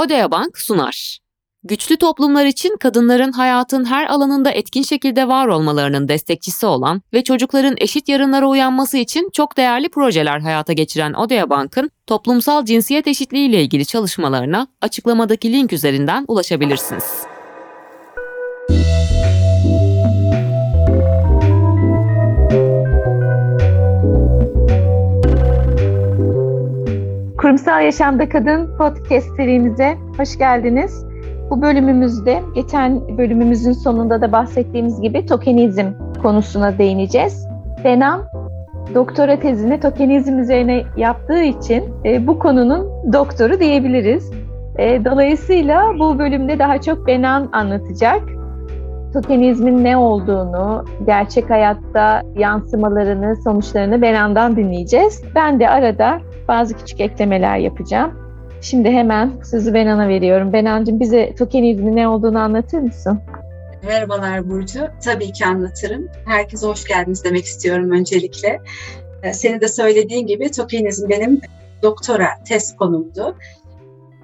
Odea Bank sunar. Güçlü toplumlar için kadınların hayatın her alanında etkin şekilde var olmalarının destekçisi olan ve çocukların eşit yarınlara uyanması için çok değerli projeler hayata geçiren Odea Bank'ın toplumsal cinsiyet eşitliği ile ilgili çalışmalarına açıklamadaki link üzerinden ulaşabilirsiniz. Kurumsal Yaşamda Kadın podcast serimize hoş geldiniz. Bu bölümümüzde geçen bölümümüzün sonunda da bahsettiğimiz gibi tokenizm konusuna değineceğiz. Benam doktora tezini tokenizm üzerine yaptığı için e, bu konunun doktoru diyebiliriz. E, dolayısıyla bu bölümde daha çok Benan anlatacak. Tokenizmin ne olduğunu, gerçek hayatta yansımalarını, sonuçlarını Benan'dan dinleyeceğiz. Ben de arada bazı küçük eklemeler yapacağım. Şimdi hemen sözü Benan'a veriyorum. Benancığım bize tokenizmin ne olduğunu anlatır mısın? Merhabalar Burcu. Tabii ki anlatırım. Herkese hoş geldiniz demek istiyorum öncelikle. Ee, senin de söylediğin gibi tokenizm benim doktora test konumdu.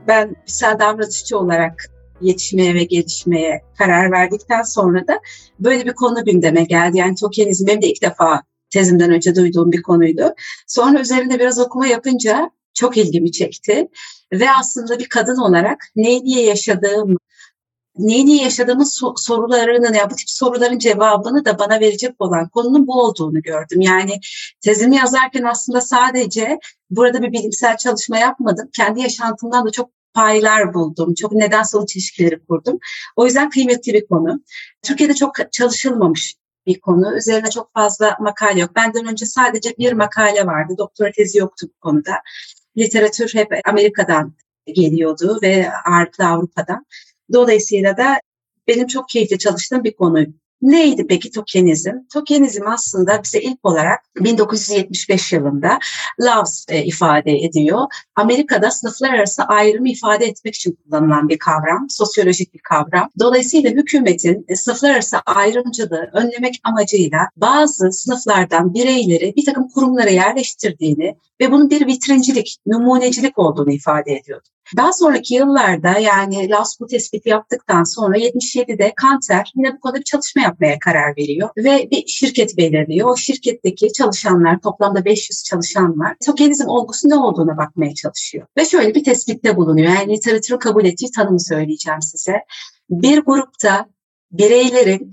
Ben bilsel davranışçı olarak yetişmeye ve gelişmeye karar verdikten sonra da böyle bir konu gündeme geldi. Yani tokenizm benim de ilk defa tezimden önce duyduğum bir konuydu. Sonra üzerinde biraz okuma yapınca çok ilgimi çekti. Ve aslında bir kadın olarak neyi niye yaşadığım, neyi niye yaşadığımız sorularının ya bu tip soruların cevabını da bana verecek olan konunun bu olduğunu gördüm. Yani tezimi yazarken aslında sadece burada bir bilimsel çalışma yapmadım. Kendi yaşantımdan da çok paylar buldum. Çok neden sonuç ilişkileri kurdum. O yüzden kıymetli bir konu. Türkiye'de çok çalışılmamış bir konu. Üzerine çok fazla makale yok. Benden önce sadece bir makale vardı. Doktora tezi yoktu bu konuda. Literatür hep Amerika'dan geliyordu ve ağırlıklı Avrupa'dan. Dolayısıyla da benim çok keyifli çalıştığım bir konu. Neydi peki tokenizm? Tokenizm aslında bize ilk olarak 1975 yılında Loves e, ifade ediyor. Amerika'da sınıflar arası ayrımı ifade etmek için kullanılan bir kavram, sosyolojik bir kavram. Dolayısıyla hükümetin e, sınıflar arası ayrımcılığı önlemek amacıyla bazı sınıflardan bireyleri bir takım kurumlara yerleştirdiğini ve bunun bir vitrincilik, numunecilik olduğunu ifade ediyordu. Daha sonraki yıllarda yani Laos bu tespiti yaptıktan sonra 77'de Kanter yine bu konuda bir çalışma yapmaya karar veriyor ve bir şirket belirliyor. O şirketteki çalışanlar toplamda 500 çalışan var. Tokenizm olgusu ne olduğuna bakmaya çalışıyor. Ve şöyle bir tespitte bulunuyor. Yani literatürün kabul ettiği tanımı söyleyeceğim size. Bir grupta bireylerin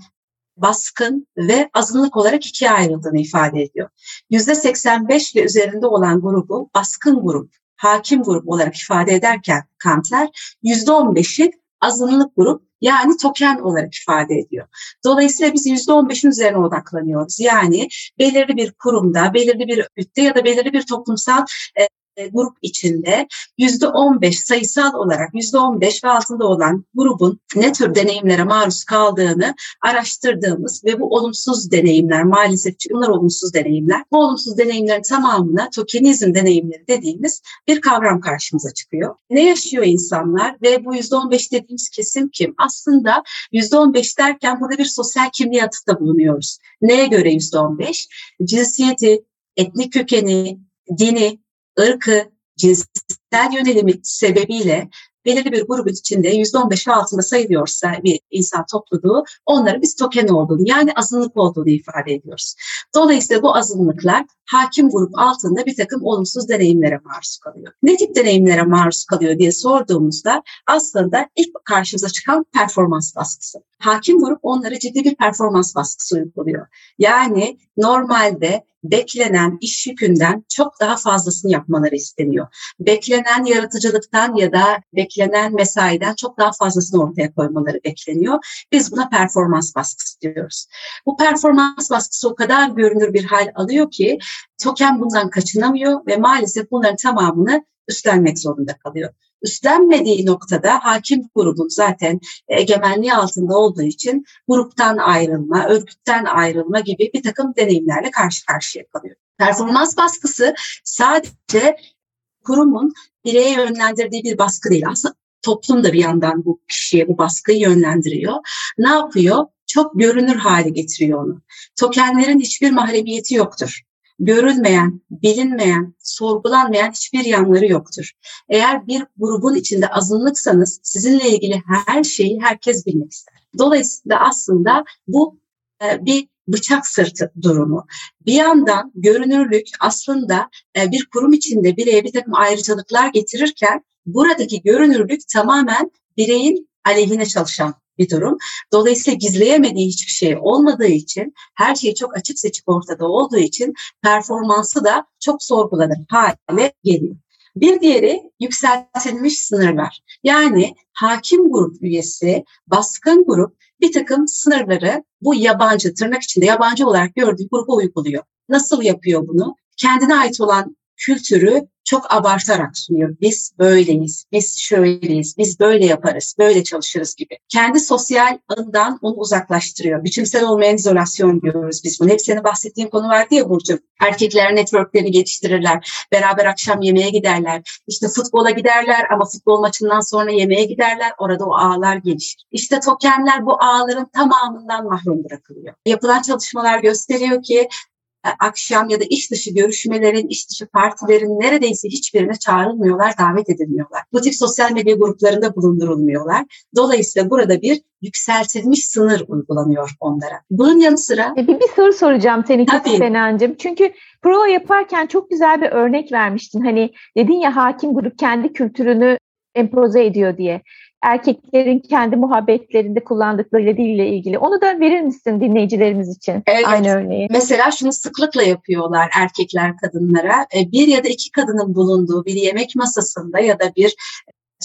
baskın ve azınlık olarak ikiye ayrıldığını ifade ediyor. %85 ve üzerinde olan grubu baskın grup, hakim grup olarak ifade ederken Kanter %15'i azınlık grup yani token olarak ifade ediyor. Dolayısıyla biz %15'in üzerine odaklanıyoruz. Yani belirli bir kurumda, belirli bir örgütte ya da belirli bir toplumsal e, grup içinde yüzde on sayısal olarak yüzde on ve altında olan grubun ne tür deneyimlere maruz kaldığını araştırdığımız ve bu olumsuz deneyimler maalesef bunlar olumsuz deneyimler. Bu olumsuz deneyimlerin tamamına tokenizm deneyimleri dediğimiz bir kavram karşımıza çıkıyor. Ne yaşıyor insanlar ve bu yüzde on dediğimiz kesim kim? Aslında yüzde on derken burada bir sosyal kimliğe atıfta bulunuyoruz. Neye göre yüzde on Cinsiyeti, etnik kökeni, dini, ırkı, cinsel yönelimi sebebiyle belirli bir grubun içinde %15 altında sayılıyorsa bir insan topluluğu onları biz token olduğunu yani azınlık olduğunu ifade ediyoruz. Dolayısıyla bu azınlıklar hakim grup altında bir takım olumsuz deneyimlere maruz kalıyor. Ne tip deneyimlere maruz kalıyor diye sorduğumuzda aslında ilk karşımıza çıkan performans baskısı. Hakim grup onlara ciddi bir performans baskısı uyguluyor. Yani normalde beklenen iş yükünden çok daha fazlasını yapmaları isteniyor. Beklenen yaratıcılıktan ya da beklenen mesaiden çok daha fazlasını ortaya koymaları bekleniyor. Biz buna performans baskısı diyoruz. Bu performans baskısı o kadar görünür bir hal alıyor ki token bundan kaçınamıyor ve maalesef bunların tamamını üstlenmek zorunda kalıyor. Üstlenmediği noktada hakim grubun zaten egemenliği altında olduğu için gruptan ayrılma, örgütten ayrılma gibi bir takım deneyimlerle karşı karşıya kalıyor. Performans baskısı sadece kurumun bireye yönlendirdiği bir baskı değil. Aslında toplum da bir yandan bu kişiye bu baskıyı yönlendiriyor. Ne yapıyor? Çok görünür hale getiriyor onu. Tokenlerin hiçbir mahremiyeti yoktur görülmeyen, bilinmeyen, sorgulanmayan hiçbir yanları yoktur. Eğer bir grubun içinde azınlıksanız sizinle ilgili her şeyi herkes bilmek ister. Dolayısıyla aslında bu e, bir bıçak sırtı durumu. Bir yandan görünürlük aslında e, bir kurum içinde bireye bir takım ayrıcalıklar getirirken buradaki görünürlük tamamen bireyin aleyhine çalışan bir durum. Dolayısıyla gizleyemediği hiçbir şey olmadığı için, her şey çok açık seçik ortada olduğu için performansı da çok sorgulanır hale geliyor. Bir diğeri yükseltilmiş sınırlar. Yani hakim grup üyesi, baskın grup bir takım sınırları bu yabancı, tırnak içinde yabancı olarak gördüğü gruba uyguluyor. Nasıl yapıyor bunu? Kendine ait olan kültürü çok abartarak sunuyor. Biz böyleyiz, biz şöyleyiz, biz böyle yaparız, böyle çalışırız gibi. Kendi sosyal ağından onu uzaklaştırıyor. Biçimsel olmayan izolasyon diyoruz biz bunu. Hep senin bahsettiğin konu vardı ya Burcu. Erkekler networklerini geliştirirler. Beraber akşam yemeğe giderler. İşte futbola giderler ama futbol maçından sonra yemeğe giderler. Orada o ağlar gelişir. İşte tokenler bu ağların tamamından mahrum bırakılıyor. Yapılan çalışmalar gösteriyor ki akşam ya da iş dışı görüşmelerin, iş dışı partilerin neredeyse hiçbirine çağrılmıyorlar, davet edilmiyorlar. Bu tip sosyal medya gruplarında bulundurulmuyorlar. Dolayısıyla burada bir yükseltilmiş sınır uygulanıyor onlara. Bunun yanı sıra... E, bir, bir soru soracağım seni Tabii. Senancığım. Çünkü prova yaparken çok güzel bir örnek vermiştin. Hani dedin ya hakim grup kendi kültürünü empoze ediyor diye erkeklerin kendi muhabbetlerinde kullandıkları dille ilgili. Onu da verir misin dinleyicilerimiz için? Evet. Aynı örneği. Mesela şunu sıklıkla yapıyorlar erkekler kadınlara. E, bir ya da iki kadının bulunduğu bir yemek masasında ya da bir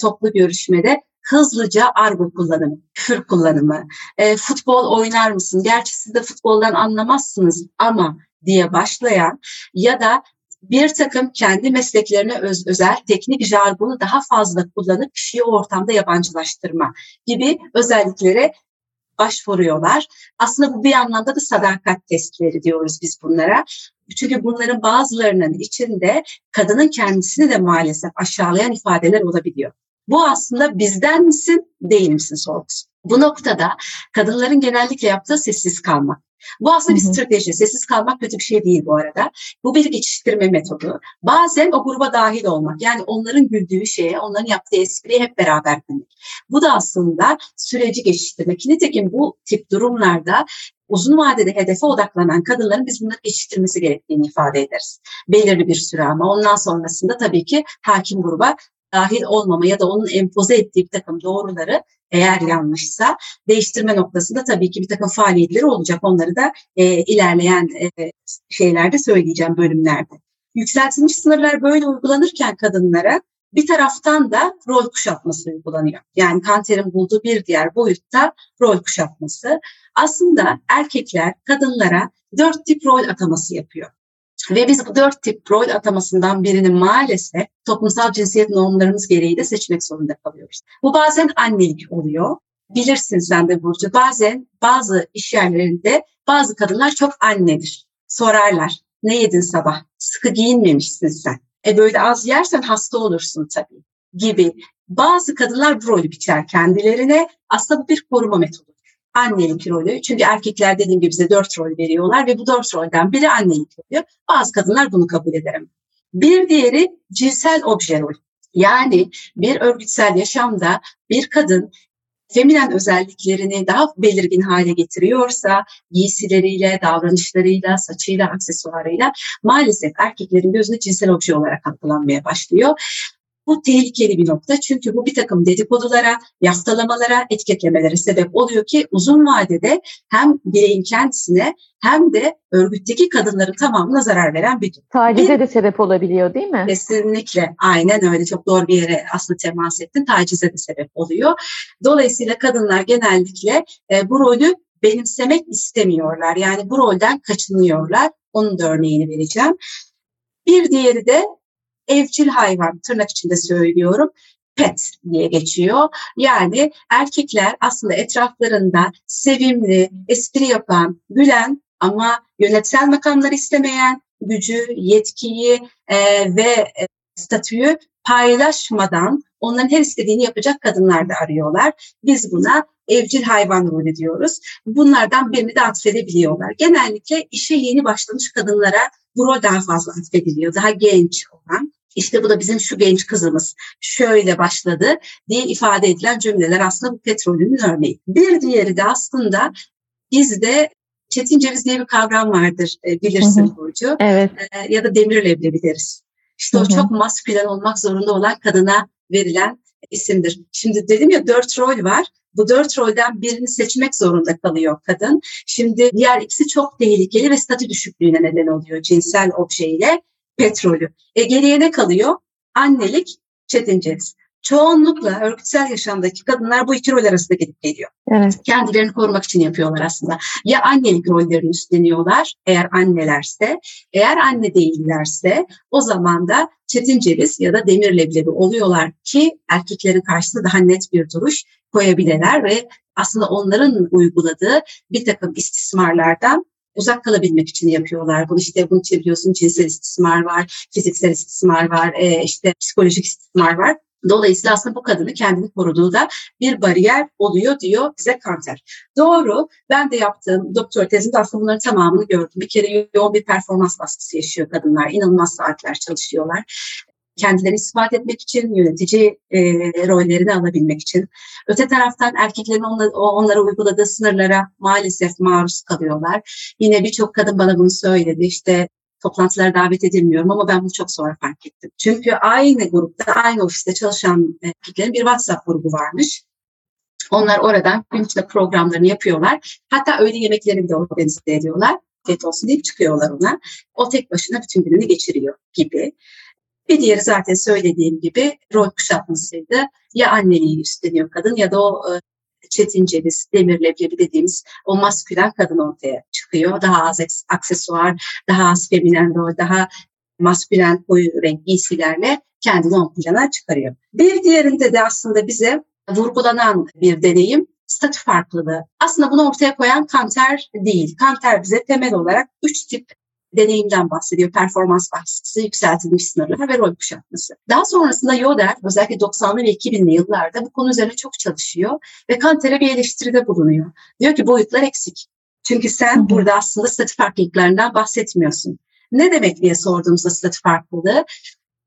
toplu görüşmede hızlıca argo kullanımı, küfür kullanımı, e, futbol oynar mısın? Gerçi siz de futboldan anlamazsınız ama diye başlayan ya da bir takım kendi mesleklerine öz, özel teknik jargonu daha fazla kullanıp kişiyi ortamda yabancılaştırma gibi özelliklere başvuruyorlar. Aslında bu bir anlamda da sadakat testleri diyoruz biz bunlara. Çünkü bunların bazılarının içinde kadının kendisini de maalesef aşağılayan ifadeler olabiliyor. Bu aslında bizden misin, değil misin sorgusu. Bu noktada kadınların genellikle yaptığı sessiz kalmak. Bu aslında bir strateji. Sessiz kalmak kötü bir şey değil bu arada. Bu bir geçiştirme metodu. Bazen o gruba dahil olmak. Yani onların güldüğü şeye, onların yaptığı espriye hep beraber gülmek. Bu da aslında süreci geçiştirmek. Nitekim bu tip durumlarda uzun vadede hedefe odaklanan kadınların biz bunları geçiştirmesi gerektiğini ifade ederiz. Belirli bir süre ama ondan sonrasında tabii ki hakim gruba dahil olmama ya da onun empoze ettiği bir takım doğruları eğer yanlışsa değiştirme noktasında tabii ki bir takım faaliyetleri olacak. Onları da e, ilerleyen e, şeylerde söyleyeceğim bölümlerde. Yükseltilmiş sınırlar böyle uygulanırken kadınlara bir taraftan da rol kuşatması uygulanıyor. Yani Kanter'in bulduğu bir diğer boyutta rol kuşatması. Aslında erkekler kadınlara dört tip rol ataması yapıyor. Ve biz bu dört tip rol atamasından birini maalesef toplumsal cinsiyet normlarımız gereği de seçmek zorunda kalıyoruz. Bu bazen annelik oluyor. Bilirsin sen de Burcu. Bazen bazı iş yerlerinde bazı kadınlar çok annedir. Sorarlar. Ne yedin sabah? Sıkı giyinmemişsin sen. E böyle az yersen hasta olursun tabii gibi. Bazı kadınlar bu rolü biçer kendilerine. Aslında bu bir koruma metodu annelik rolü. Çünkü erkekler dediğim gibi bize dört rol veriyorlar ve bu dört rolden biri annelik oluyor. Bazı kadınlar bunu kabul eder. Bir diğeri cinsel obje rol. Yani bir örgütsel yaşamda bir kadın feminen özelliklerini daha belirgin hale getiriyorsa giysileriyle, davranışlarıyla, saçıyla, aksesuarıyla maalesef erkeklerin gözünde cinsel obje olarak algılanmaya başlıyor. Bu tehlikeli bir nokta çünkü bu bir takım dedikodulara, yaftalamalara, etiketlemelere sebep oluyor ki uzun vadede hem bireyin kendisine hem de örgütteki kadınların tamamına zarar veren bir durum. Tacize bir, de sebep olabiliyor değil mi? Kesinlikle. Aynen öyle. Çok doğru bir yere aslında temas ettin. Tacize de sebep oluyor. Dolayısıyla kadınlar genellikle e, bu rolü benimsemek istemiyorlar. Yani bu rolden kaçınıyorlar. Onun da örneğini vereceğim. Bir diğeri de evcil hayvan tırnak içinde söylüyorum pet diye geçiyor. Yani erkekler aslında etraflarında sevimli, espri yapan, gülen ama yönetsel makamları istemeyen, gücü, yetkiyi e, ve e, statüyü paylaşmadan onların her istediğini yapacak kadınlar da arıyorlar. Biz buna evcil hayvan rolü diyoruz. Bunlardan birini de atfedebiliyorlar. Genellikle işe yeni başlamış kadınlara bu rol daha fazla atfediliyor. Daha genç olan. İşte bu da bizim şu genç kızımız şöyle başladı diye ifade edilen cümleler aslında bu petrolünün örneği. Bir diğeri de aslında bizde çetin ceviz diye bir kavram vardır e, bilirsin Hı hı. Burcu. Evet. E, ya da demir leblebi deriz. İşte Hı o hı. çok maskülen olmak zorunda olan kadına verilen isimdir. Şimdi dedim ya dört rol var. Bu dört rolden birini seçmek zorunda kalıyor kadın. Şimdi diğer ikisi çok tehlikeli ve statü düşüklüğüne neden oluyor cinsel objeyle petrolü. E geriye ne kalıyor? Annelik, çetin ceviz. Çoğunlukla örgütsel yaşamdaki kadınlar bu iki rol arasında gidip geliyor Evet. kendilerini korumak için yapıyorlar aslında. Ya annelik rollerini üstleniyorlar eğer annelerse, eğer anne değillerse o zaman da çetin ceviz ya da demir leblebi oluyorlar ki erkeklerin karşısında daha net bir duruş koyabilirler ve aslında onların uyguladığı bir takım istismarlardan uzak kalabilmek için yapıyorlar. Bunu işte bunun için biliyorsun cinsel istismar var, fiziksel istismar var, e, işte psikolojik istismar var. Dolayısıyla aslında bu kadını kendini koruduğu da bir bariyer oluyor diyor bize Kanter. Doğru. Ben de yaptığım doktor tezimde aslında bunların tamamını gördüm. Bir kere yoğun bir performans baskısı yaşıyor kadınlar. İnanılmaz saatler çalışıyorlar. Kendilerini ispat etmek için, yönetici e, rollerini alabilmek için. Öte taraftan erkeklerin onla- onlara uyguladığı sınırlara maalesef maruz kalıyorlar. Yine birçok kadın bana bunu söyledi. İşte toplantılara davet edilmiyorum ama ben bunu çok sonra fark ettim. Çünkü aynı grupta, aynı ofiste çalışan erkeklerin bir WhatsApp grubu varmış. Onlar oradan gün içinde programlarını yapıyorlar. Hatta öğle yemeklerini de organize ediyorlar. Afiyet olsun deyip çıkıyorlar ona. O tek başına bütün gününü geçiriyor gibi. Bir diğeri zaten söylediğim gibi rol kuşatmasıydı. Ya anneliği üstleniyor kadın ya da o e, çetin ceviz, demir leblebi dediğimiz o maskülen kadın ortaya çıkıyor. Daha az aksesuar, daha az feminen rol, daha maskülen koyu renk giysilerle kendini ön plana çıkarıyor. Bir diğerinde de aslında bize vurgulanan bir deneyim statü farklılığı. Aslında bunu ortaya koyan Kanter değil. Kanter bize temel olarak üç tip deneyimden bahsediyor. Performans baskısı, yükseltilmiş sınırlar ve rol kuşatması. Daha sonrasında Yoder özellikle 90'lı ve 2000'li yıllarda bu konu üzerine çok çalışıyor ve Kanter'e bir eleştiride bulunuyor. Diyor ki boyutlar eksik. Çünkü sen Hı hı. burada aslında statü farklılıklarından bahsetmiyorsun. Ne demek diye sorduğumuzda statü farklılığı,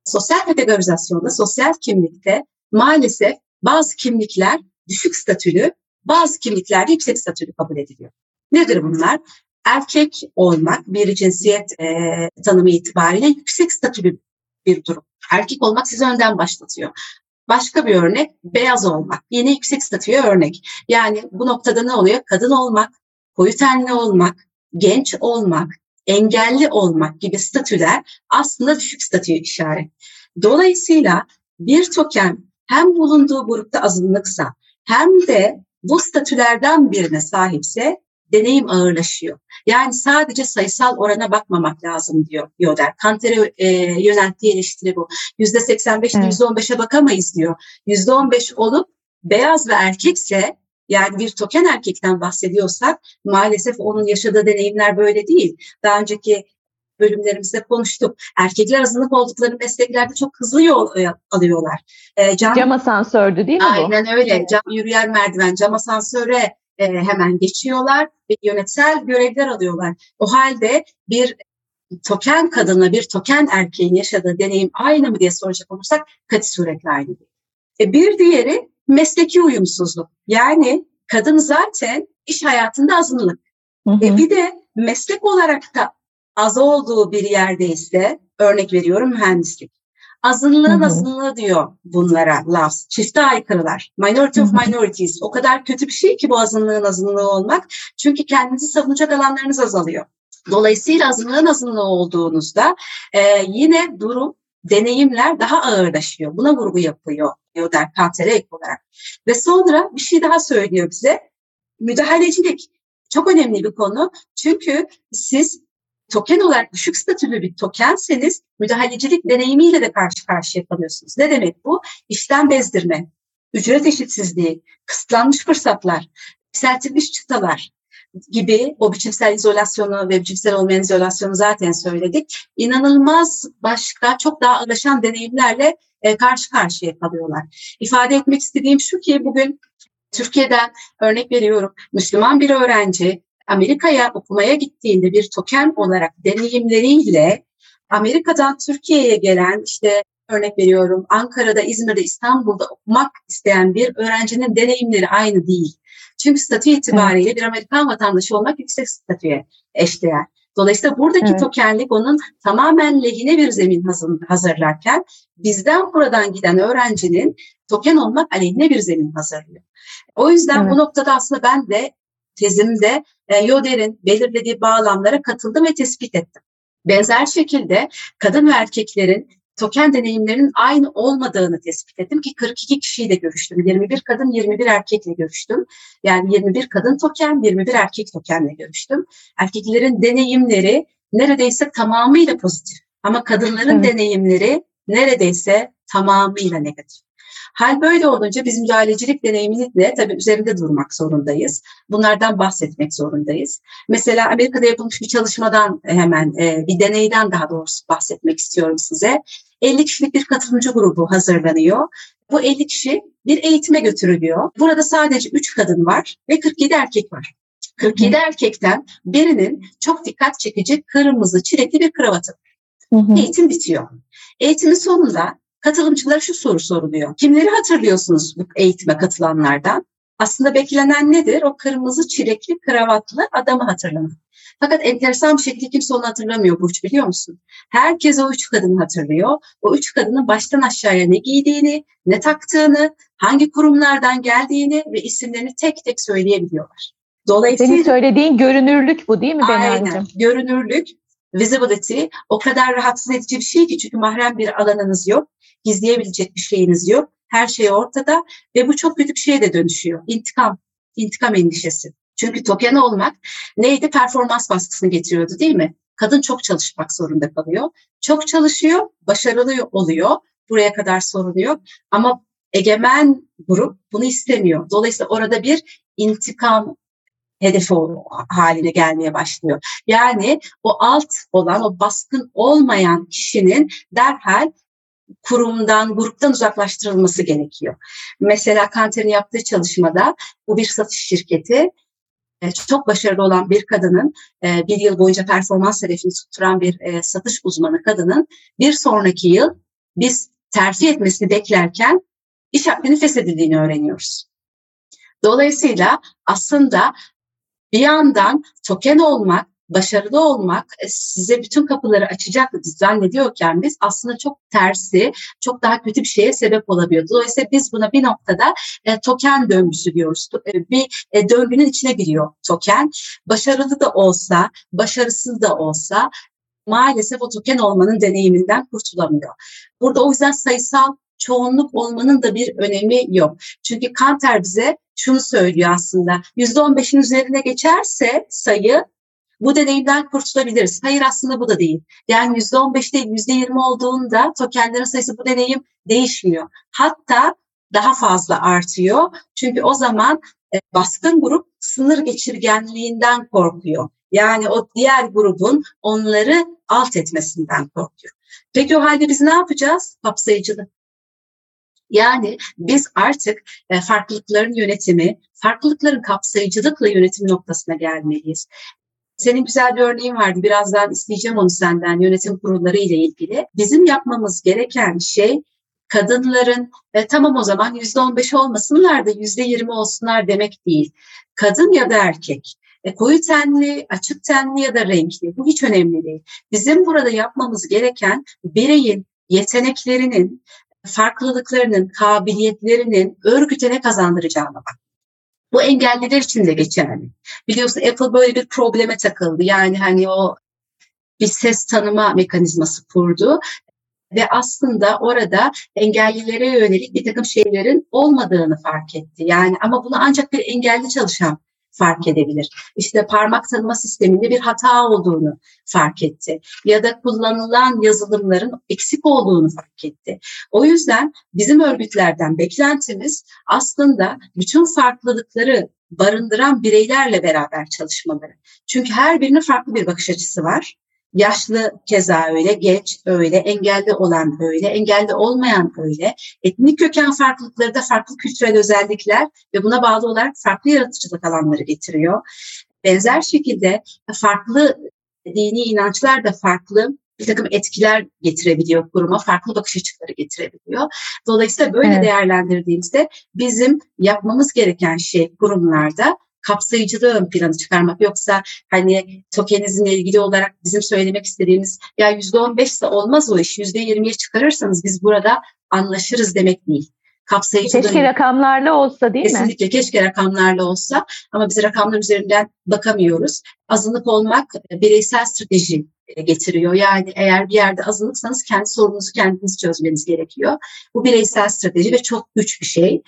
sosyal kategorizasyonda, sosyal kimlikte maalesef bazı kimlikler düşük statülü, bazı kimlikler de yüksek statülü kabul ediliyor. Nedir bunlar? Erkek olmak bir cinsiyet e, tanımı itibariyle yüksek statülü bir durum. Erkek olmak sizi önden başlatıyor. Başka bir örnek beyaz olmak. Yine yüksek statüye örnek. Yani bu noktada ne oluyor? Kadın olmak, koyu tenli olmak, genç olmak, engelli olmak gibi statüler aslında düşük statüye işaret. Dolayısıyla bir token hem bulunduğu grupta azınlıksa hem de bu statülerden birine sahipse deneyim ağırlaşıyor. Yani sadece sayısal orana bakmamak lazım diyor Yoder. Kanter'e e, yönelttiği eleştiri bu. %85 ile Evet. %15'e bakamayız diyor. %15 olup beyaz ve erkekse yani bir token erkekten bahsediyorsak maalesef onun yaşadığı deneyimler böyle değil. Daha önceki bölümlerimizde konuştuk. Erkekler azınlık oldukları mesleklerde çok hızlı yol e, alıyorlar. E, cam, Cam asansördü değil mi bu? aynen öyle. Cam, yürüyen merdiven, cam asansöre e, hemen geçiyorlar ve yönetsel görevler alıyorlar. O halde bir token kadınla bir token erkeğin yaşadığı deneyim aynı mı diye soracak olursak katı suretle aynı değil. E, bir diğeri mesleki uyumsuzluk. Yani kadın zaten iş hayatında azınlık. Hı hı. E bir de meslek olarak da az olduğu bir yerdeyse örnek veriyorum mühendislik. Azınlığın Hı hı. azınlığı diyor bunlara lafz. Çifte aykırılar. Minority of minorities. O kadar kötü bir şey ki bu azınlığın azınlığı olmak. Çünkü kendinizi savunacak alanlarınız azalıyor. Dolayısıyla azınlığın azınlığı olduğunuzda e, yine durum, deneyimler daha ağırlaşıyor. Buna vurgu yapıyor diyor der Kanter'e ek olarak. Ve sonra bir şey daha söylüyor bize. Müdahalecilik çok önemli bir konu. Çünkü siz token olarak düşük statülü bir tokenseniz müdahalecilik deneyimiyle de karşı karşıya kalıyorsunuz. Ne demek bu? İşten bezdirme, ücret eşitsizliği, kısıtlanmış fırsatlar, yükseltilmiş çıtalar gibi o biçimsel izolasyonu ve biçimsel olmayan izolasyonu zaten söyledik. İnanılmaz başka çok daha ağırlaşan deneyimlerle e, karşı karşıya kalıyorlar. İfade etmek istediğim şu ki bugün Türkiye'den örnek veriyorum Müslüman bir öğrenci Amerika'ya okumaya gittiğinde bir token olarak deneyimleriyle Amerika'dan Türkiye'ye gelen işte örnek veriyorum Ankara'da, İzmir'de, İstanbul'da okumak isteyen bir öğrencinin deneyimleri aynı değil. Çünkü statü itibariyle bir Amerikan vatandaşı olmak yüksek statüye eşdeğer. Dolayısıyla buradaki Evet. tokenlik onun tamamen lehine bir zemin hazır- hazırlarken bizden buradan giden öğrencinin token olmak aleyhine bir zemin hazırlıyor. O yüzden Evet. bu noktada aslında ben de tezimde e, Yoder'in belirlediği bağlamlara katıldım ve tespit ettim. Benzer şekilde kadın ve erkeklerin token deneyimlerinin aynı olmadığını tespit ettim ki 42 kişiyle görüştüm. 21 kadın 21 erkekle görüştüm. Yani 21 kadın token 21 erkek tokenle görüştüm. Erkeklerin deneyimleri neredeyse tamamıyla pozitif ama kadınların Evet. deneyimleri neredeyse tamamıyla negatif. Hal böyle olunca biz müdahalecilik deneyimini tabii üzerinde durmak zorundayız. Bunlardan bahsetmek zorundayız. Mesela Amerika'da yapılmış bir çalışmadan hemen e, bir deneyden daha doğrusu bahsetmek istiyorum size. 50 kişilik bir katılımcı grubu hazırlanıyor. Bu 50 kişi bir eğitime götürülüyor. Burada sadece 3 kadın var ve 47 erkek var. 47 erkekten birinin çok dikkat çekici kırmızı çilekli bir kravatı. Hı hı. Eğitim bitiyor. Eğitimin sonunda katılımcılara şu soru soruluyor. Kimleri hatırlıyorsunuz bu eğitime katılanlardan? Aslında beklenen nedir? O kırmızı çilekli kravatlı adamı hatırlamak. Fakat enteresan bir şekilde kimse onu hatırlamıyor Burç biliyor musun? Herkes o üç kadını hatırlıyor. O üç kadının baştan aşağıya ne giydiğini, ne taktığını, hangi kurumlardan geldiğini ve isimlerini tek tek söyleyebiliyorlar. Dolayısıyla Senin söylediğin görünürlük bu değil mi Aynen. Bena'cığım? Görünürlük, visibility o kadar rahatsız edici bir şey ki çünkü mahrem bir alanınız yok. Gizleyebilecek bir şeyiniz yok. Her şey ortada ve bu çok kötü bir şeye de dönüşüyor. İntikam, intikam endişesi. Çünkü token olmak neydi? Performans baskısını getiriyordu değil mi? Kadın çok çalışmak zorunda kalıyor. Çok çalışıyor, başarılı oluyor. Buraya kadar sorun yok. Ama egemen grup bunu istemiyor. Dolayısıyla orada bir intikam hedefi o- haline gelmeye başlıyor. Yani o alt olan, o baskın olmayan kişinin derhal kurumdan, gruptan uzaklaştırılması gerekiyor. Mesela Kanter'in yaptığı çalışmada bu bir satış şirketi e, çok başarılı olan bir kadının e, bir yıl boyunca performans hedefini tutturan bir e, satış uzmanı kadının bir sonraki yıl biz terfi etmesini beklerken iş hakkının feshedildiğini öğreniyoruz. Dolayısıyla aslında bir yandan token olmak, başarılı olmak e, size bütün kapıları açacak zannediyorken biz aslında çok tersi, çok daha kötü bir şeye sebep olabiliyor. Dolayısıyla biz buna bir noktada e, token döngüsü diyoruz. E, bir e, döngünün içine giriyor token. Başarılı da olsa, başarısız da olsa maalesef o token olmanın deneyiminden kurtulamıyor. Burada o yüzden sayısal çoğunluk olmanın da bir önemi yok. Çünkü Kanter bize şunu söylüyor aslında. %15'in üzerine geçerse sayı bu deneyimden kurtulabiliriz. Hayır aslında bu da değil. Yani %15 değil %20 olduğunda tokenlerin sayısı bu deneyim değişmiyor. Hatta daha fazla artıyor. Çünkü o zaman e, baskın grup sınır geçirgenliğinden korkuyor. Yani o diğer grubun onları alt etmesinden korkuyor. Peki o halde biz ne yapacağız? Kapsayıcılık. Yani biz artık e, farklılıkların yönetimi, farklılıkların kapsayıcılıkla yönetim noktasına gelmeliyiz. Senin güzel bir örneğin vardı. Birazdan isteyeceğim onu senden yönetim kurulları ile ilgili. Bizim yapmamız gereken şey kadınların e, tamam o zaman yüzde on beş olmasınlar da yüzde yirmi olsunlar demek değil. Kadın ya da erkek, e, koyu tenli, açık tenli ya da renkli bu hiç önemli değil. Bizim burada yapmamız gereken bireyin yeteneklerinin, farklılıklarının, kabiliyetlerinin örgüte ne kazandıracağına bak. Bu engelliler için de geçerli. Biliyorsun Apple böyle bir probleme takıldı. Yani hani o bir ses tanıma mekanizması kurdu ve aslında orada engellilere yönelik bir takım şeylerin olmadığını fark etti. Yani ama bunu ancak bir engelli çalışan fark edebilir. İşte parmak tanıma sisteminde bir hata olduğunu fark etti. Ya da kullanılan yazılımların eksik olduğunu fark etti. O yüzden bizim örgütlerden beklentimiz aslında bütün farklılıkları barındıran bireylerle beraber çalışmaları. Çünkü her birinin farklı bir bakış açısı var. Yaşlı keza öyle, genç öyle, engelli olan öyle, engelli olmayan öyle. Etnik köken farklılıkları da farklı kültürel özellikler ve buna bağlı olarak farklı yaratıcılık alanları getiriyor. Benzer şekilde farklı dini inançlar da farklı bir takım etkiler getirebiliyor kuruma, farklı bakış açıları getirebiliyor. Dolayısıyla böyle Evet. değerlendirdiğimizde bizim yapmamız gereken şey kurumlarda kapsayıcılığı ön plana çıkarmak. Yoksa hani tokenizmle ilgili olarak bizim söylemek istediğimiz ya yüzde on beşse olmaz o iş, yüzde yirmiye çıkarırsanız biz burada anlaşırız demek değil. Kapsayıcılığı Keşke rakamlarla olsa değil mi? Kesinlikle keşke rakamlarla olsa ama biz rakamlar üzerinden bakamıyoruz. Azınlık olmak e, bireysel strateji e, getiriyor. Yani eğer bir yerde azınlıksanız kendi sorununuzu kendiniz çözmeniz gerekiyor. Bu bireysel strateji ve çok güç bir şey.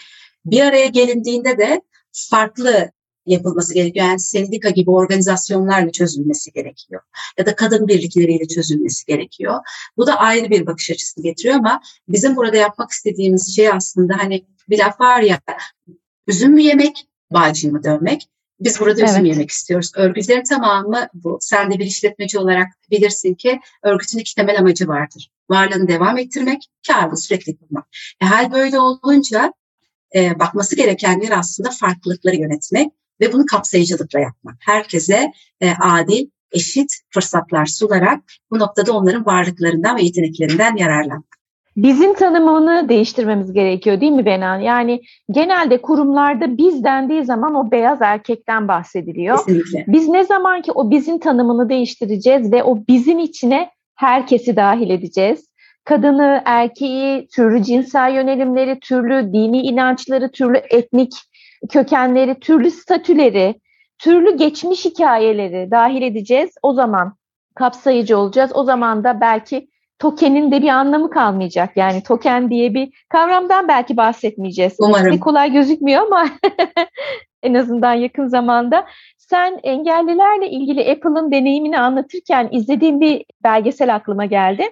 Bir araya gelindiğinde de farklı yapılması gerekiyor. Yani sendika gibi organizasyonlarla çözülmesi gerekiyor. Ya da kadın birlikleriyle çözülmesi gerekiyor. Bu da ayrı bir bakış açısı getiriyor ama bizim burada yapmak istediğimiz şey aslında hani bir laf var ya üzüm mü yemek, balcı mı dönmek? Biz burada üzüm Evet. yemek istiyoruz. Örgütlerin tamamı bu. Sen de bir işletmeci olarak bilirsin ki örgütün iki temel amacı vardır. Varlığını devam ettirmek, karını sürekli kurmak. E, hal böyle olunca e, bakması gereken yer aslında farklılıkları yönetmek ve bunu kapsayıcılıkla yapmak. Herkese e, adil, eşit fırsatlar sunarak bu noktada onların varlıklarından ve yeteneklerinden yararlanmak. Bizim tanımını değiştirmemiz gerekiyor değil mi Benan? Yani genelde kurumlarda biz dendiği zaman o beyaz erkekten bahsediliyor. Kesinlikle. Biz ne zaman ki o bizim tanımını değiştireceğiz ve o bizim içine herkesi dahil edeceğiz. Kadını, erkeği, türlü cinsel yönelimleri, türlü dini inançları, türlü etnik kökenleri, türlü statüleri, türlü geçmiş hikayeleri dahil edeceğiz. O zaman kapsayıcı olacağız. O zaman da belki tokenin de bir anlamı kalmayacak. Yani token diye bir kavramdan belki bahsetmeyeceğiz. Umarım. kolay gözükmüyor ama en azından yakın zamanda. Sen engellilerle ilgili Apple'ın deneyimini anlatırken izlediğim bir belgesel aklıma geldi.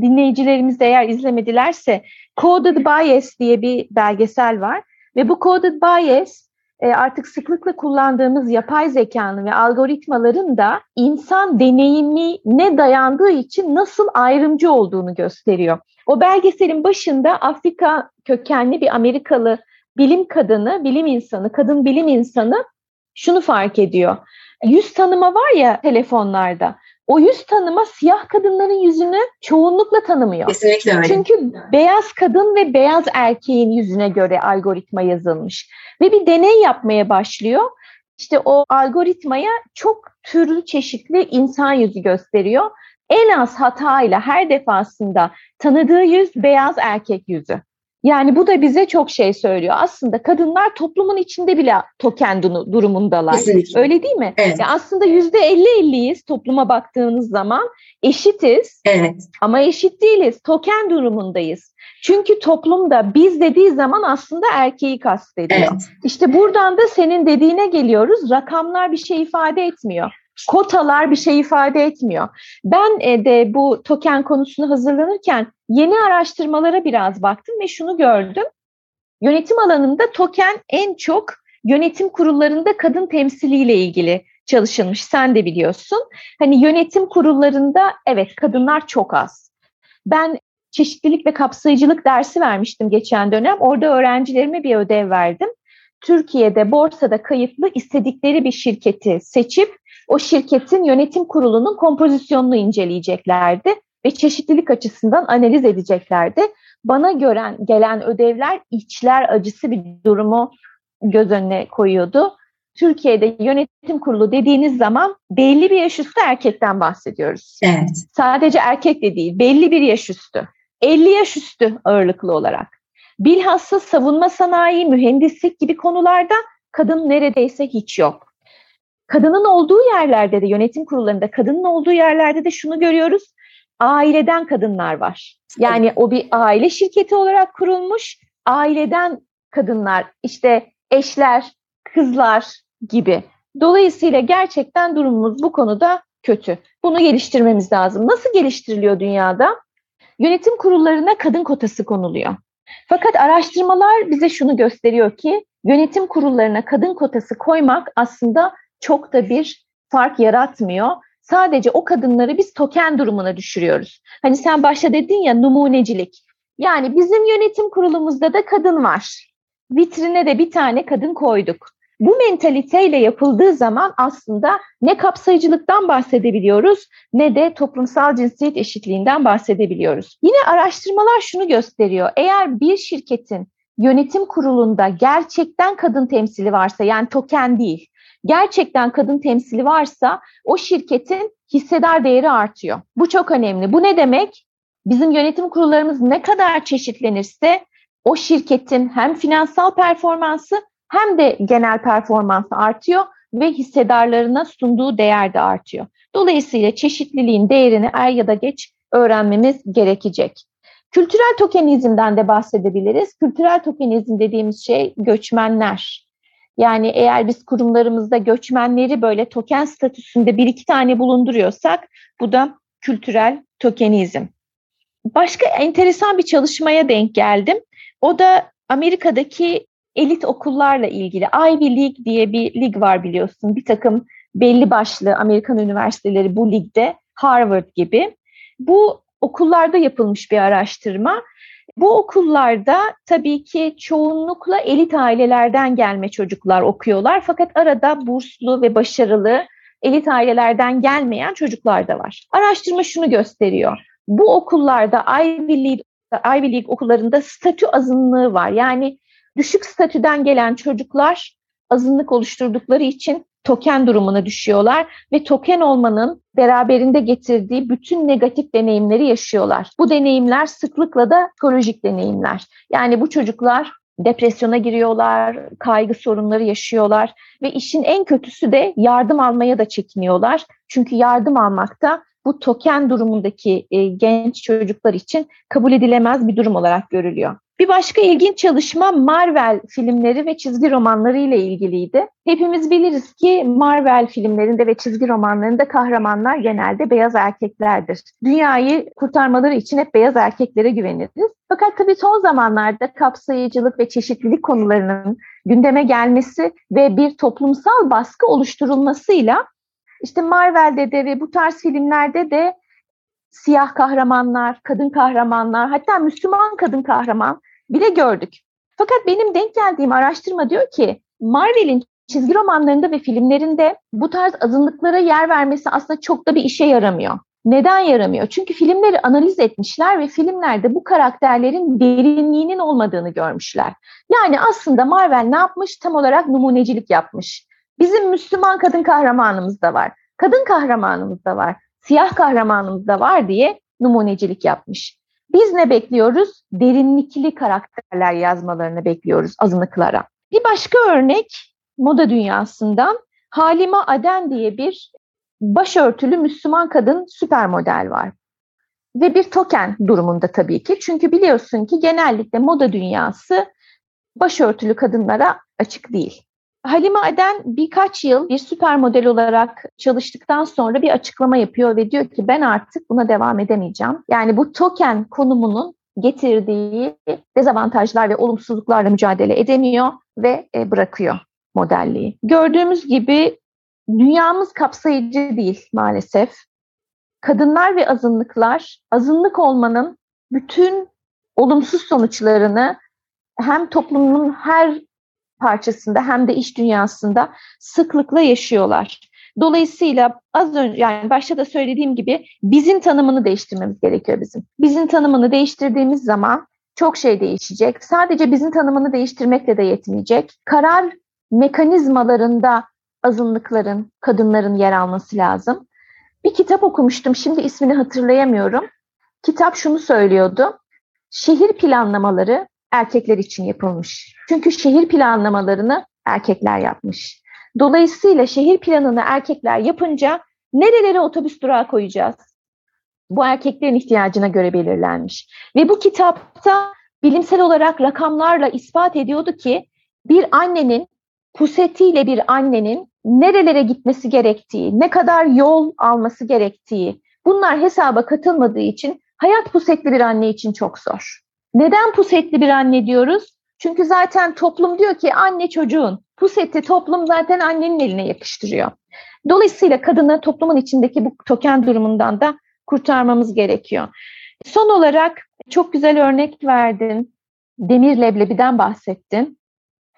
Dinleyicilerimiz de eğer izlemedilerse Coded Bias diye bir belgesel var. Ve bu Coded Bias e, artık sıklıkla kullandığımız yapay zekanın ve algoritmaların da insan deneyimine dayandığı için nasıl ayrımcı olduğunu gösteriyor. O belgeselin başında Afrika kökenli bir Amerikalı bilim kadını, bilim insanı, kadın bilim insanı şunu fark ediyor. Yüz tanıma var ya telefonlarda. O yüz tanıma siyah kadınların yüzünü çoğunlukla tanımıyor. Kesinlikle öyle. Çünkü beyaz kadın ve beyaz erkeğin yüzüne göre algoritma yazılmış. Ve bir deney yapmaya başlıyor. İşte o algoritmaya çok türlü çeşitli insan yüzü gösteriyor. En az hatayla her defasında tanıdığı yüz beyaz erkek yüzü. Yani bu da bize çok şey söylüyor. Aslında kadınlar toplumun içinde bile token du- durumundalar. Kesinlikle. Öyle değil mi? Evet. Ya aslında yüzde elli elliyiz topluma baktığınız zaman. Eşitiz Evet. ama eşit değiliz. Token durumundayız. Çünkü toplumda biz dediği zaman aslında erkeği kastediyor. Evet. İşte buradan da senin dediğine geliyoruz. Rakamlar bir şey ifade etmiyor. Kotalar bir şey ifade etmiyor. Ben e, de bu token konusunu hazırlanırken yeni araştırmalara biraz baktım ve şunu gördüm. Yönetim alanında token en çok yönetim kurullarında kadın temsiliyle ilgili çalışılmış. Sen de biliyorsun. Hani yönetim kurullarında evet kadınlar çok az. Ben çeşitlilik ve kapsayıcılık dersi vermiştim geçen dönem. Orada öğrencilerime bir ödev verdim. Türkiye'de borsada kayıtlı istedikleri bir şirketi seçip o şirketin yönetim kurulunun kompozisyonunu inceleyeceklerdi ve çeşitlilik açısından analiz edeceklerdi. Bana gören gelen ödevler içler acısı bir durumu göz önüne koyuyordu. Türkiye'de yönetim kurulu dediğiniz zaman belli bir yaş üstü erkekten bahsediyoruz. Evet. Sadece erkek de değil, belli bir yaş üstü. 50 yaş üstü ağırlıklı olarak. Bilhassa savunma sanayi, mühendislik gibi konularda kadın neredeyse hiç yok. Kadının olduğu yerlerde de yönetim kurullarında kadının olduğu yerlerde de şunu görüyoruz. Aileden kadınlar var. Yani o bir aile şirketi olarak kurulmuş. Aileden kadınlar işte eşler, kızlar gibi. Dolayısıyla gerçekten durumumuz bu konuda kötü. Bunu geliştirmemiz lazım. Nasıl geliştiriliyor dünyada? Yönetim kurullarına kadın kotası konuluyor. Fakat araştırmalar bize şunu gösteriyor ki yönetim kurullarına kadın kotası koymak aslında çok da bir fark yaratmıyor. sadece o kadınları biz token durumuna düşürüyoruz. Hani sen başta dedin ya numunecilik. Yani bizim yönetim kurulumuzda da kadın var. Vitrine de bir tane kadın koyduk. Bu mentaliteyle yapıldığı zaman aslında ne kapsayıcılıktan bahsedebiliyoruz ne de toplumsal cinsiyet eşitliğinden bahsedebiliyoruz. Yine araştırmalar şunu gösteriyor. Eğer bir şirketin yönetim kurulunda gerçekten kadın temsili varsa yani token değil, gerçekten kadın temsili varsa o şirketin hissedar değeri artıyor. Bu çok önemli. Bu ne demek? Bizim yönetim kurullarımız ne kadar çeşitlenirse o şirketin hem finansal performansı hem de genel performansı artıyor ve hissedarlarına sunduğu değer de artıyor. Dolayısıyla çeşitliliğin değerini er ya da geç öğrenmemiz gerekecek. Kültürel tokenizmden de bahsedebiliriz. Kültürel tokenizm dediğimiz şey göçmenler. Yani eğer biz kurumlarımızda göçmenleri böyle token statüsünde bir iki tane bulunduruyorsak bu da kültürel tokenizm. Başka enteresan bir çalışmaya denk geldim. O da Amerika'daki elit okullarla ilgili. Ivy League diye bir lig var biliyorsun. Bir takım belli başlı Amerikan üniversiteleri bu ligde, Harvard gibi. Bu okullarda yapılmış bir araştırma. Bu okullarda tabii ki çoğunlukla elit ailelerden gelme çocuklar okuyorlar. Fakat arada burslu ve başarılı elit ailelerden gelmeyen çocuklar da var. Araştırma şunu gösteriyor. Bu okullarda Ivy League, Ivy League okullarında statü azınlığı var. Yani düşük statüden gelen çocuklar azınlık oluşturdukları için token durumuna düşüyorlar ve token olmanın beraberinde getirdiği bütün negatif deneyimleri yaşıyorlar. Bu deneyimler sıklıkla da psikolojik deneyimler. Yani bu çocuklar depresyona giriyorlar, kaygı sorunları yaşıyorlar ve işin en kötüsü de yardım almaya da çekiniyorlar. Çünkü yardım almakta bu token durumundaki e, genç çocuklar için kabul edilemez bir durum olarak görülüyor. Bir başka ilginç çalışma Marvel filmleri ve çizgi romanları ile ilgiliydi. Hepimiz biliriz ki Marvel filmlerinde ve çizgi romanlarında kahramanlar genelde beyaz erkeklerdir. Dünyayı kurtarmaları için hep beyaz erkeklere güveniriz. Fakat tabii son zamanlarda kapsayıcılık ve çeşitlilik konularının gündeme gelmesi ve bir toplumsal baskı oluşturulmasıyla işte Marvel'de de ve bu tarz filmlerde de siyah kahramanlar, kadın kahramanlar, hatta Müslüman kadın kahraman bile gördük. Fakat benim denk geldiğim araştırma diyor ki Marvel'in çizgi romanlarında ve filmlerinde bu tarz azınlıklara yer vermesi aslında çok da bir işe yaramıyor. Neden yaramıyor? Çünkü filmleri analiz etmişler ve filmlerde bu karakterlerin derinliğinin olmadığını görmüşler. Yani aslında Marvel ne yapmış? Tam olarak numunecilik yapmış. Bizim Müslüman kadın kahramanımız da var. Kadın kahramanımız da var. Siyah kahramanımız da var diye numunecilik yapmış. Biz ne bekliyoruz? Derinlikli karakterler yazmalarını bekliyoruz azınlıklara. Bir başka örnek moda dünyasından Halime Aden diye bir başörtülü Müslüman kadın süper model var. Ve bir token durumunda tabii ki. Çünkü biliyorsun ki genellikle moda dünyası başörtülü kadınlara açık değil. Halime Aden birkaç yıl bir süper model olarak çalıştıktan sonra bir açıklama yapıyor ve diyor ki ben artık buna devam edemeyeceğim. Yani bu token konumunun getirdiği dezavantajlar ve olumsuzluklarla mücadele edemiyor ve e, bırakıyor modelliği. Gördüğümüz gibi dünyamız kapsayıcı değil maalesef. Kadınlar ve azınlıklar azınlık olmanın bütün olumsuz sonuçlarını hem toplumun her parçasında hem de iş dünyasında sıklıkla yaşıyorlar. Dolayısıyla az önce yani başta da söylediğim gibi bizim tanımını değiştirmemiz gerekiyor bizim. Bizim tanımını değiştirdiğimiz zaman çok şey değişecek. Sadece bizim tanımını değiştirmekle de yetmeyecek. Karar mekanizmalarında azınlıkların, kadınların yer alması lazım. Bir kitap okumuştum, şimdi ismini hatırlayamıyorum. Kitap şunu söylüyordu. Şehir planlamaları erkekler için yapılmış. Çünkü şehir planlamalarını erkekler yapmış. Dolayısıyla şehir planını erkekler yapınca nerelere otobüs durağı koyacağız? Bu erkeklerin ihtiyacına göre belirlenmiş. Ve bu kitapta bilimsel olarak rakamlarla ispat ediyordu ki bir annenin pusetiyle bir annenin nerelere gitmesi gerektiği, ne kadar yol alması gerektiği bunlar hesaba katılmadığı için hayat pusetli bir anne için çok zor. Neden pusetli bir anne diyoruz? Çünkü zaten toplum diyor ki anne çocuğun. Puseti toplum zaten annenin eline yakıştırıyor. Dolayısıyla kadını toplumun içindeki bu token durumundan da kurtarmamız gerekiyor. Son olarak çok güzel örnek verdin. Demir leblebiden bahsettin.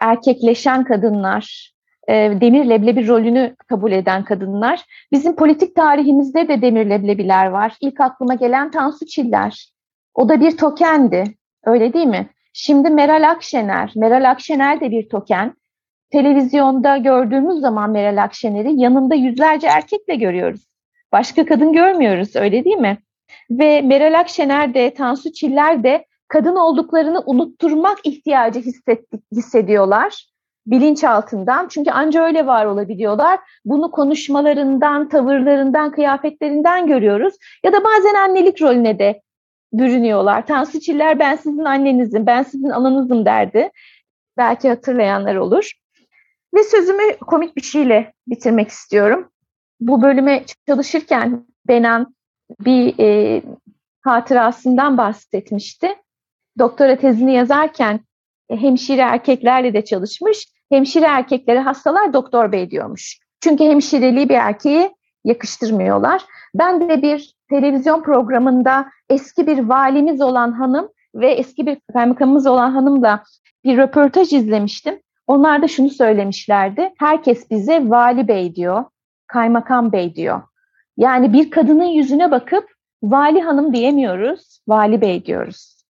Erkekleşen kadınlar, e, demir leblebi rolünü kabul eden kadınlar. Bizim politik tarihimizde de demir leblebiler var. İlk aklıma gelen Tansu Çiller. O da bir tokendi. Öyle değil mi? Şimdi Meral Akşener. Meral Akşener de bir token. Televizyonda gördüğümüz zaman Meral Akşener'i yanında yüzlerce erkekle görüyoruz. Başka kadın görmüyoruz öyle değil mi? Ve Meral Akşener de Tansu Çiller de kadın olduklarını unutturmak ihtiyacı hissediyorlar bilinçaltından. Çünkü anca öyle var olabiliyorlar. Bunu konuşmalarından, tavırlarından, kıyafetlerinden görüyoruz. Ya da bazen annelik rolüne de bürünüyorlar. Tansu Çiller ben sizin annenizim, ben sizin ananızım derdi. Belki hatırlayanlar olur. Ve sözümü komik bir şeyle bitirmek istiyorum. Bu bölüme çalışırken Benan bir e, hatırasından bahsetmişti. Doktora tezini yazarken e, hemşire erkeklerle de çalışmış. Hemşire erkeklere hastalar doktor bey diyormuş. Çünkü hemşireliği bir erkeğe yakıştırmıyorlar. Ben de bir televizyon programında eski bir valimiz olan hanım ve eski bir kaymakamımız olan hanımla bir röportaj izlemiştim. Onlar da şunu söylemişlerdi. Herkes bize vali bey diyor, kaymakam bey diyor. Yani bir kadının yüzüne bakıp vali hanım diyemiyoruz, vali bey diyoruz.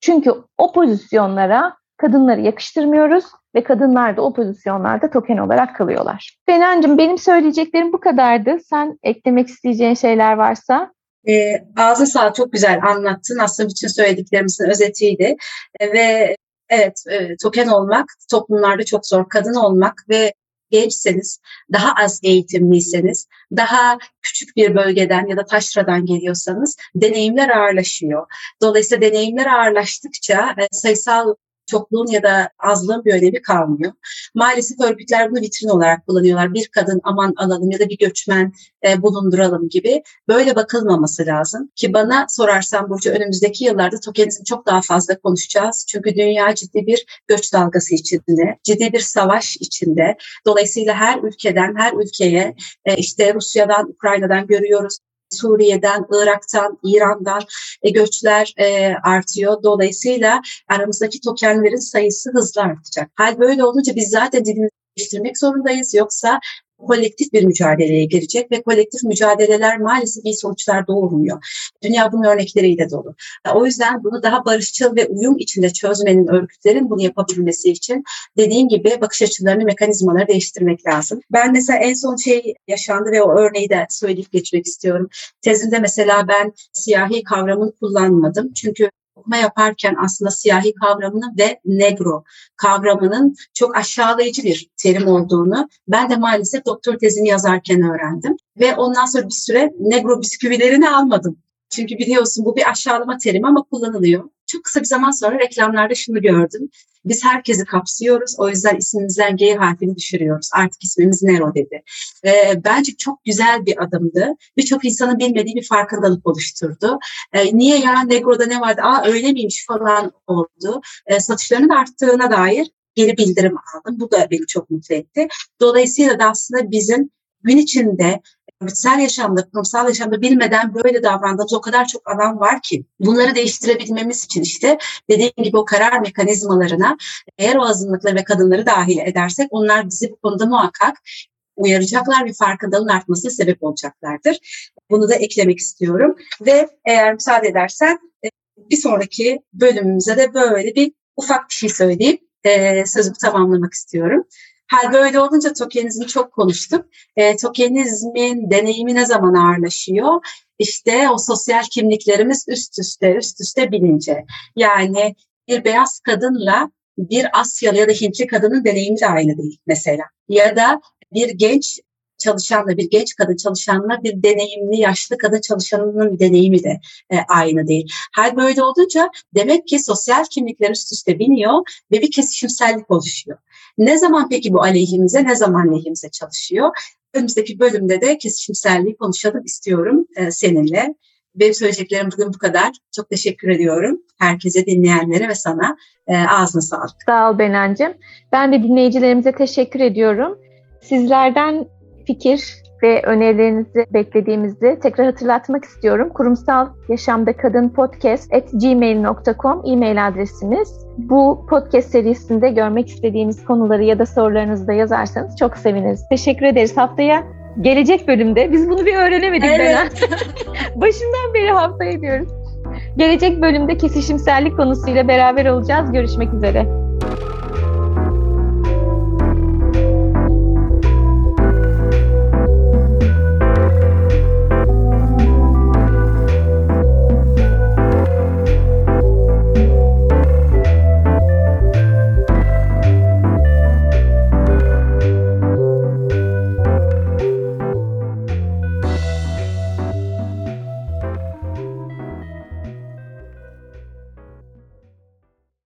Çünkü o pozisyonlara kadınları yakıştırmıyoruz ve kadınlar da o pozisyonlarda token olarak kalıyorlar. Benancığım benim söyleyeceklerim bu kadardı. Sen eklemek isteyeceğin şeyler varsa. E, ağzı sağ çok güzel anlattın. Aslında bütün söylediklerimizin özetiydi. E, ve evet e, token olmak toplumlarda çok zor. Kadın olmak ve gençseniz, daha az eğitimliyseniz, daha küçük bir bölgeden ya da taşradan geliyorsanız deneyimler ağırlaşıyor. Dolayısıyla deneyimler ağırlaştıkça e, sayısal çokluğun ya da azlığın bir önemi kalmıyor. Maalesef örgütler bunu vitrin olarak kullanıyorlar. Bir kadın aman alalım ya da bir göçmen e, bulunduralım gibi. Böyle bakılmaması lazım. Ki bana sorarsan Burcu önümüzdeki yıllarda tokenizmi çok daha fazla konuşacağız. Çünkü dünya ciddi bir göç dalgası içinde, ciddi bir savaş içinde. Dolayısıyla her ülkeden, her ülkeye e, işte Rusya'dan, Ukrayna'dan görüyoruz Suriye'den, Irak'tan, İran'dan e, göçler e, artıyor. Dolayısıyla aramızdaki tokenlerin sayısı hızla artacak. Hal böyle olunca biz zaten dilimizi değiştirmek zorundayız. Yoksa kolektif bir mücadeleye girecek ve kolektif mücadeleler maalesef iyi sonuçlar doğurmuyor. Dünya bunun örnekleriyle dolu. O yüzden bunu daha barışçıl ve uyum içinde çözmenin örgütlerin bunu yapabilmesi için dediğim gibi bakış açılarını, mekanizmaları değiştirmek lazım. Ben mesela en son şey yaşandı ve o örneği de söyleyip geçmek istiyorum. Tezimde mesela ben siyahi kavramını kullanmadım. Çünkü okuma yaparken aslında siyahi kavramının ve negro kavramının çok aşağılayıcı bir terim olduğunu ben de maalesef doktor tezini yazarken öğrendim. Ve ondan sonra bir süre negro bisküvilerini almadım. Çünkü biliyorsun bu bir aşağılama terimi ama kullanılıyor. Çok kısa bir zaman sonra reklamlarda şunu gördüm. Biz herkesi kapsıyoruz. O yüzden ismimizden G harfini düşürüyoruz. Artık ismimiz Nero dedi. E, bence çok güzel bir adımdı. Birçok insanın bilmediği bir farkındalık oluşturdu. E, niye ya Negro'da ne vardı? Aa öyle miymiş falan oldu. E, satışlarının arttığına dair geri bildirim aldım. Bu da beni çok mutlu etti. Dolayısıyla da aslında bizim gün içinde örgütsel yaşamda, kurumsal yaşamda bilmeden böyle davrandığımız o kadar çok alan var ki bunları değiştirebilmemiz için işte dediğim gibi o karar mekanizmalarına eğer o azınlıkları ve kadınları dahil edersek onlar bizi bu konuda muhakkak uyaracaklar bir farkındalığın artmasına sebep olacaklardır. Bunu da eklemek istiyorum ve eğer müsaade edersen e, bir sonraki bölümümüze de böyle bir ufak bir şey söyleyip e, sözümü tamamlamak istiyorum. Hal böyle olunca tokenizmi çok konuştuk. E, tokenizmin deneyimi ne zaman ağırlaşıyor? İşte o sosyal kimliklerimiz üst üste üst üste binince. Yani bir beyaz kadınla bir Asyalı ya da Hintli kadının deneyimi de aynı değil mesela. Ya da bir genç çalışanla bir genç kadın çalışanla bir deneyimli yaşlı kadın çalışanının deneyimi de e, aynı değil. Hal böyle olunca demek ki sosyal kimlikler üst üste biniyor ve bir kesişimsellik oluşuyor. Ne zaman peki bu aleyhimize ne zaman lehimize çalışıyor? Önümüzdeki bölümde de kesişimselliği konuşalım istiyorum e, seninle. Benim söyleyeceklerim bugün bu kadar. Çok teşekkür ediyorum herkese, dinleyenlere ve sana. E, ağzına sağlık. Sağ ol Benancığım. Ben de dinleyicilerimize teşekkür ediyorum. Sizlerden fikir ve önerilerinizi beklediğimizi tekrar hatırlatmak istiyorum. Kurumsal Yaşamda Kadın Podcast at gmail.com e-mail adresimiz. Bu podcast serisinde görmek istediğiniz konuları ya da sorularınızı da yazarsanız çok seviniriz. Teşekkür ederiz. Haftaya gelecek bölümde biz bunu bir öğrenemedik Evet. Başından beri haftaya diyoruz. Gelecek bölümde kesişimsellik konusuyla beraber olacağız. Görüşmek üzere.